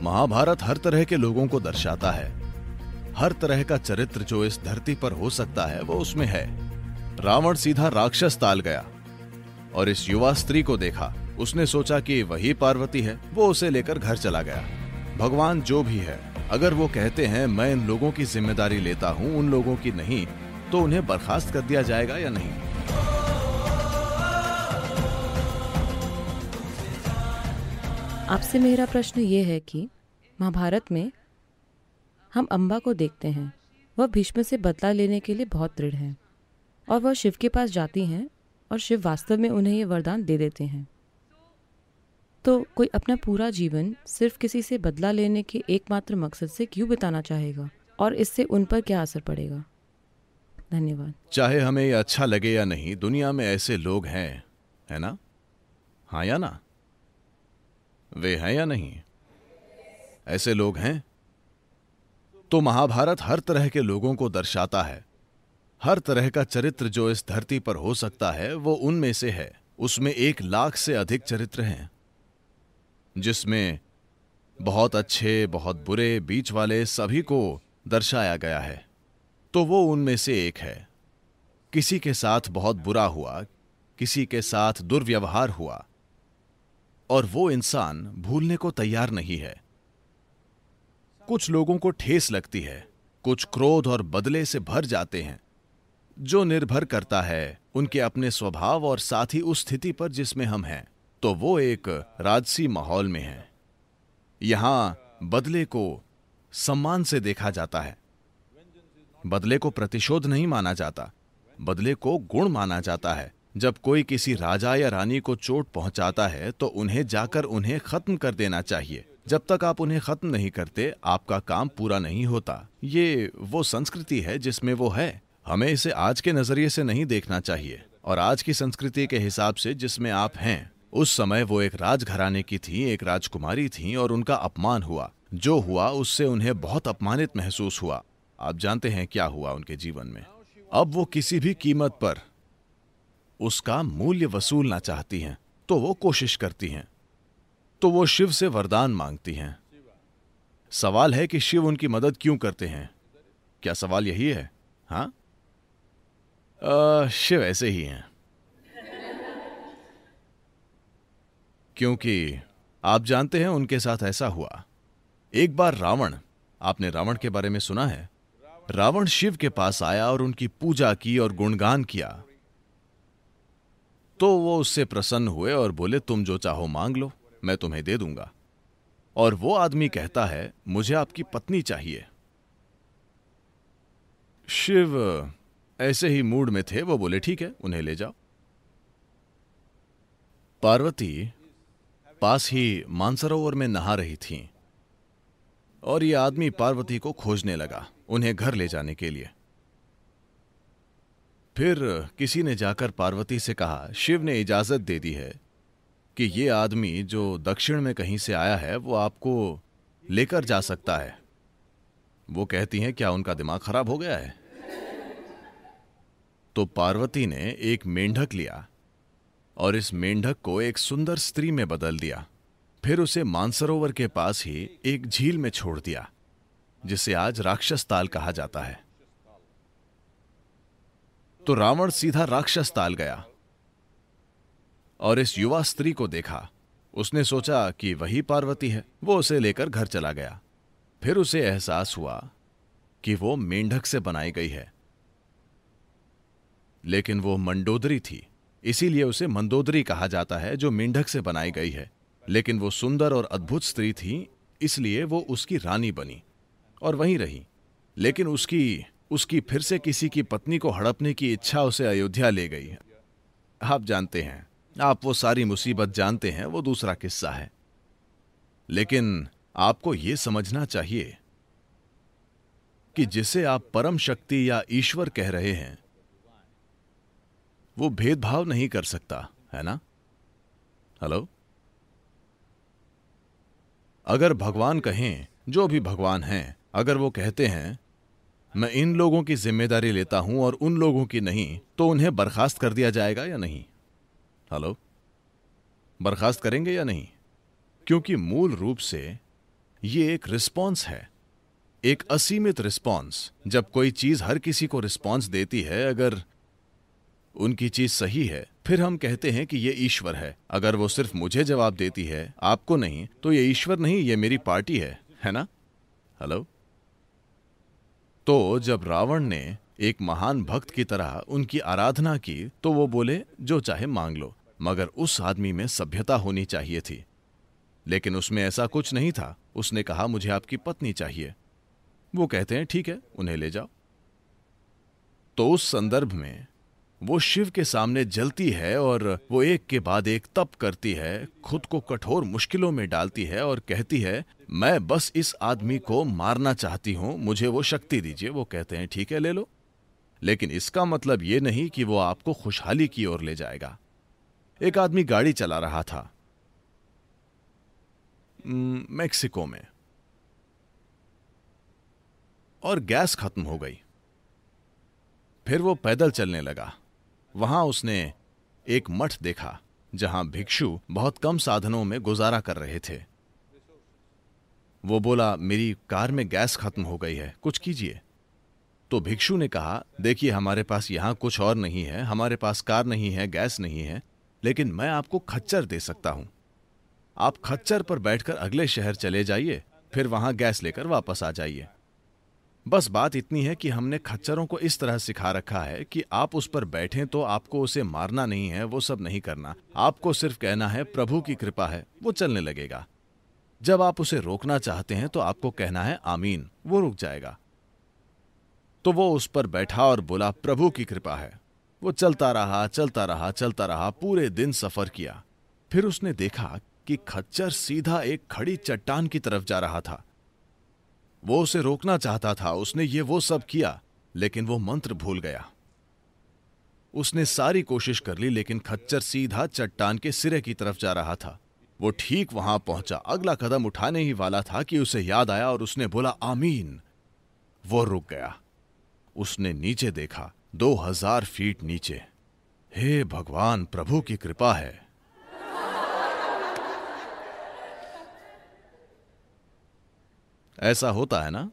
महाभारत हर तरह के लोगों को दर्शाता है। हर तरह का चरित्र जो इस धरती पर हो सकता है, वो उसमें है। रावण सीधा राक्षस ताल गया और इस युवा स्त्री को देखा। उसने सोचा कि वही पार्वती है, वो उसे लेकर घर चला गया। भगवान जो भी है, अगर वो कहते हैं, मैं इन लोगों की ज़िम्मेदारी लेता हूँ, उन लोगों की नहीं तो उन्हें बर्खास्त कर दिया जाएगा या नहीं? आपसे मेरा प्रश्न ये है कि महाभारत में हम अम्बा को देखते हैं। वह भीष्म से बदला लेने के लिए बहुत दृढ़ हैं और वह शिव के पास जाती हैं और शिव वास्तव में उन्हें ये वरदान दे देते हैं। तो कोई अपना पूरा जीवन सिर्फ़ किसी से बदला लेने के एकमात्र मकसद से क्यों बिताना चाहेगा और इससे उन पर क्या असर पड़ेगा? धन्यवाद। चाहे हमें ये अच्छा लगे या नहीं, दुनिया में ऐसे लोग हैं, है ना? हाँ या ना? वे हैं या नहीं? ऐसे लोग हैं? तो महाभारत हर तरह के लोगों को दर्शाता है। हर तरह का चरित्र जो इस धरती पर हो सकता है, वो उनमें से है। उसमें एक लाख से अधिक चरित्र हैं, जिसमें बहुत अच्छे, बहुत बुरे बीच वाले सभी को दर्शाया गया है। तो वो उनमें से एक है। किसी के साथ बहुत बुरा हुआ, किसी के साथ दुर्व्यवहार हुआ और वो इंसान भूलने को तैयार नहीं है। कुछ लोगों को ठेस लगती है, कुछ क्रोध और बदले से भर जाते हैं। जो निर्भर करता है, उनके अपने स्वभाव और साथ ही उस स्थिति पर जिसमें हम हैं तो वो एक राजसी माहौल में है। यहाँ बदले को सम्मान से देखा जाता है। बदले को प्रतिशोध नहीं माना जाता, बदले को गुण माना जाता है। जब कोई किसी राजा या रानी को चोट पहुंचाता है तो उन्हें जाकर उन्हें खत्म कर देना चाहिए। जब तक आप उन्हें खत्म नहीं करते, आपका काम पूरा नहीं होता। ये वो संस्कृति है जिसमें वो है। हमें इसे आज के नज़रिए से नहीं देखना चाहिए, और आज की संस्कृति के हिसाब से जिसमें आप हैं। उस समय वो एक राजघराने की थी, एक राजकुमारी थी, और उनका अपमान हुआ। जो हुआ, उससे उन्हें बहुत अपमानित महसूस हुआ। आप जानते हैं क्या हुआ उनके जीवन में। अब वो किसी भी कीमत पर उसका मूल्य वसूलना चाहती हैं तो वो कोशिश करती हैं। तो वो शिव से वरदान मांगती हैं। सवाल है कि शिव उनकी मदद क्यों करते हैं? क्या सवाल यही है? हाँ? शिव ऐसे ही हैं। क्योंकि आप जानते हैं उनके साथ ऐसा हुआ। एक बार रावण, आपने रावण के बारे में सुना है? रावण शिव के पास आया और उनकी पूजा की और गुणगान किया। तो वो उससे प्रसन्न हुए और बोले, तुम जो चाहो मांग लो, मैं तुम्हें दे दूँगा। और वो आदमी कहता है, मुझे आपकी पत्नी चाहिए। शिव ऐसे ही मूड में थे, वो बोले, ठीक है, उन्हें ले जाओ। पार्वती पास ही मानसरोवर में नहा रही थीं और ये आदमी पार्वती को खोजने लगा, उन्हें घर ले जाने के लिए। फिर किसी ने जाकर पार्वती से कहा, शिव ने इजाज़त दे दी है कि ये आदमी जो दक्षिण में कहीं से आया है, वो आपको लेकर जा सकता है। वो कहती हैं, क्या उनका दिमाग खराब हो गया है? तो पार्वती ने एक मेंढक लिया और इस मेंढक को एक सुंदर स्त्री में बदल दिया। फिर उसे मानसरोवर के पास ही एक झील में छोड़ दिया, जिसे आज राक्षस ताल कहा जाता है। तो रावण सीधा राक्षस ताल गया और इस युवा स्त्री को देखा। उसने सोचा कि वही पार्वती है, वो उसे लेकर घर चला गया। फिर उसे एहसास हुआ कि वो मेंढक से बनाई गई है। लेकिन वो मंडोदरी थी, इसीलिए उसे मंदोदरी कहा जाता है, जो मेंढक से बनाई गई है। लेकिन वो सुंदर और अद्भुत स्त्री थी, इसलिए वो उसकी रानी बनी और वहीं रही। लेकिन उसकी उसकी फिर से किसी की पत्नी को हड़पने की इच्छा उसे अयोध्या ले गई आप जानते हैं, आप वो सारी मुसीबत जानते हैं, वो दूसरा किस्सा है। लेकिन आपको यह समझना चाहिए कि जिसे आप परम शक्ति या ईश्वर कह रहे हैं, वो भेदभाव नहीं कर सकता, है ना? हेलो अगर भगवान कहें, जो भी भगवान हैं, अगर वो कहते हैं मैं इन लोगों की ज़िम्मेदारी लेता हूँ और उन लोगों की नहीं तो उन्हें बर्खास्त कर दिया जाएगा या नहीं? हेलो बर्खास्त करेंगे या नहीं? क्योंकि मूल रूप से ये एक रिस्पॉन्स है। एक असीमित रिस्पॉन्स जब कोई चीज़ हर किसी को रिस्पॉन्स देती है, अगर उनकी चीज़ सही है, फिर हम कहते हैं कि ये ईश्वर है। अगर वो सिर्फ़ मुझे जवाब देती है, आपको नहीं तो ये ईश्वर नहीं, ये मेरी पार्टी है। है ना? हेलो तो जब रावण ने एक महान भक्त की तरह उनकी आराधना की तो वो बोले, जो चाहे मांग लो, मगर उस आदमी में सभ्यता होनी चाहिए थी। लेकिन उसमें ऐसा कुछ नहीं था। उसने कहा, मुझे आपकी पत्नी चाहिए। वो कहते हैं, ठीक है, उन्हें ले जाओ। तो उस संदर्भ में वो शिव के सामने जलती है और वो एक के बाद एक तप करती है, खुद को कठोर मुश्किलों में डालती है और कहती है मैं बस इस आदमी को मारना चाहती हूँ, मुझे वो शक्ति दीजिए, वो कहते हैं, ठीक है, ले लो। लेकिन इसका मतलब ये नहीं कि वो आपको खुशहाली की ओर ले जाएगा। एक आदमी गाड़ी चला रहा था। मेक्सिको में। और गैस खत्म हो गई। फिर वो पैदल चलने लगा। वहाँ उसने एक मठ देखा, जहाँ भिक्षु बहुत कम साधनों में गुजारा कर रहे थे। वो बोला, मेरी कार में गैस खत्म हो गई है, कुछ कीजिए। तो भिक्षु ने कहा, देखिए, हमारे पास यहाँ कुछ और नहीं है, हमारे पास कार नहीं है, गैस नहीं है, लेकिन मैं आपको खच्चर दे सकता हूँ। आप खच्चर पर बैठकर अगले शहर चले जाइए, फिर वहाँ गैस लेकर वापस आ जाइए। बस बात इतनी है कि हमने खच्चरों को इस तरह सिखा रखा है कि आप उस पर बैठें तो आपको उसे मारना नहीं है, वो सब नहीं करना। आपको सिर्फ़ कहना है, प्रभु की कृपा है। वो चलने लगेगा। जब आप उसे रोकना चाहते हैं तो आपको कहना है, आमीन। वो रुक जाएगा। तो वो उस पर बैठा और बोला, प्रभु की कृपा है। वो चलता रहा चलता रहा चलता रहा, पूरे दिन सफ़र किया। फिर उसने देखा कि खच्चर सीधा एक खड़ी चट्टान की तरफ़ जा रहा था। वो उसे रोकना चाहता था, उसने ये वो सब किया, लेकिन वो मंत्र भूल गया। उसने सारी कोशिश कर ली, लेकिन खच्चर सीधा चट्टान के सिरे की तरफ़ जा रहा था। वो ठीक वहाँ पहुँचा। अगला कदम उठाने ही वाला था कि उसे याद आया और उसने बोला, आमीन। वो रुक गया। उसने नीचे देखा, दो हज़ार फीट नीचे। हे भगवान, प्रभु की कृपा है। ऐसा होता है ना?